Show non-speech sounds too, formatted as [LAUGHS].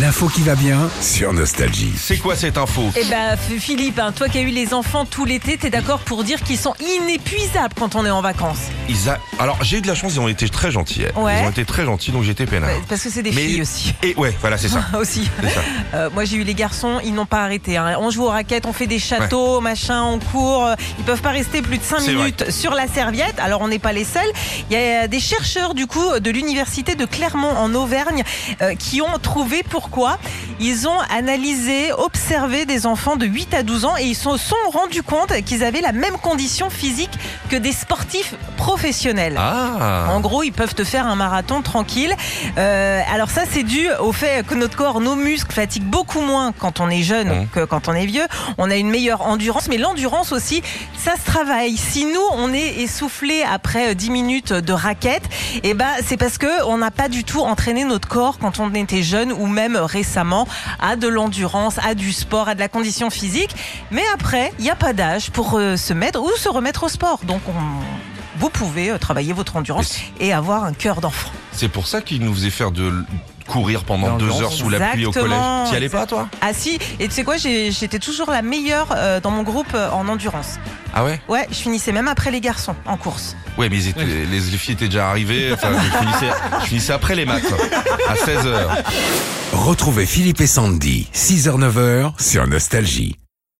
L'info qui va bien sur Nostalgie. C'est quoi cette info Eh ben, Philippe, hein, toi qui as eu les enfants tout l'été, t'es d'accord pour dire qu'ils sont inépuisables quand on est en vacances Ils a- Alors j'ai eu de la chance, ils ont été très gentils. eh. Ouais. Ils ont été très gentils, donc j'étais peinard. Parce que c'est des Mais- filles aussi. Et ouais, voilà, c'est ça. [LAUGHS] aussi. C'est ça. Euh, moi j'ai eu les garçons, ils n'ont pas arrêté. hein. On joue aux raquettes, on fait des châteaux, machin, on court. Ils peuvent pas rester plus de 5 C'est minutes sur la serviette. Alors on n'est pas les seuls. Il y a des chercheurs du coup de l'université de Clermont en Auvergne euh, qui ont trouvé pourquoi. Ils ont analysé, observé des enfants de 8 à 12 ans et ils se sont rendus compte qu'ils avaient la même condition physique que des sportifs professionnels. Ah En gros, ils peuvent te faire un marathon tranquille. Euh, alors ça, c'est dû au fait que notre corps, nos muscles fatiguent beaucoup moins quand on est jeune Mmh. que quand on est vieux. On a une meilleure endurance, mais l'endurance aussi, ça se travaille. Si nous, on est essoufflé après euh, 10 minutes de raquette, eh ben, c'est parce que on n'a pas du tout entraîné notre corps quand on était jeune ou même récemment à de l'endurance, à du sport, à de la condition physique. Mais après, il n'y a pas d'âge pour euh, se mettre ou se remettre au sport. Donc, on- vous pouvez euh, travailler votre endurance et avoir un cœur d'enfant. C'est pour ça qu'ils nous faisaient faire de courir pendant deux heures sous la pluie au collège. T'y allais pas, toi? Ah si, et tu sais quoi, j'étais toujours la meilleure euh, dans mon groupe euh, en endurance. Ah ouais? Ouais, je finissais même après les garçons en course. Ouais, mais ils étaient- les, les filles étaient déjà arrivées. Enfin, je finissais, je finissais après les maths, à 16h. Retrouvez Philippe et Sandy, 6h-9h sur Nostalgie.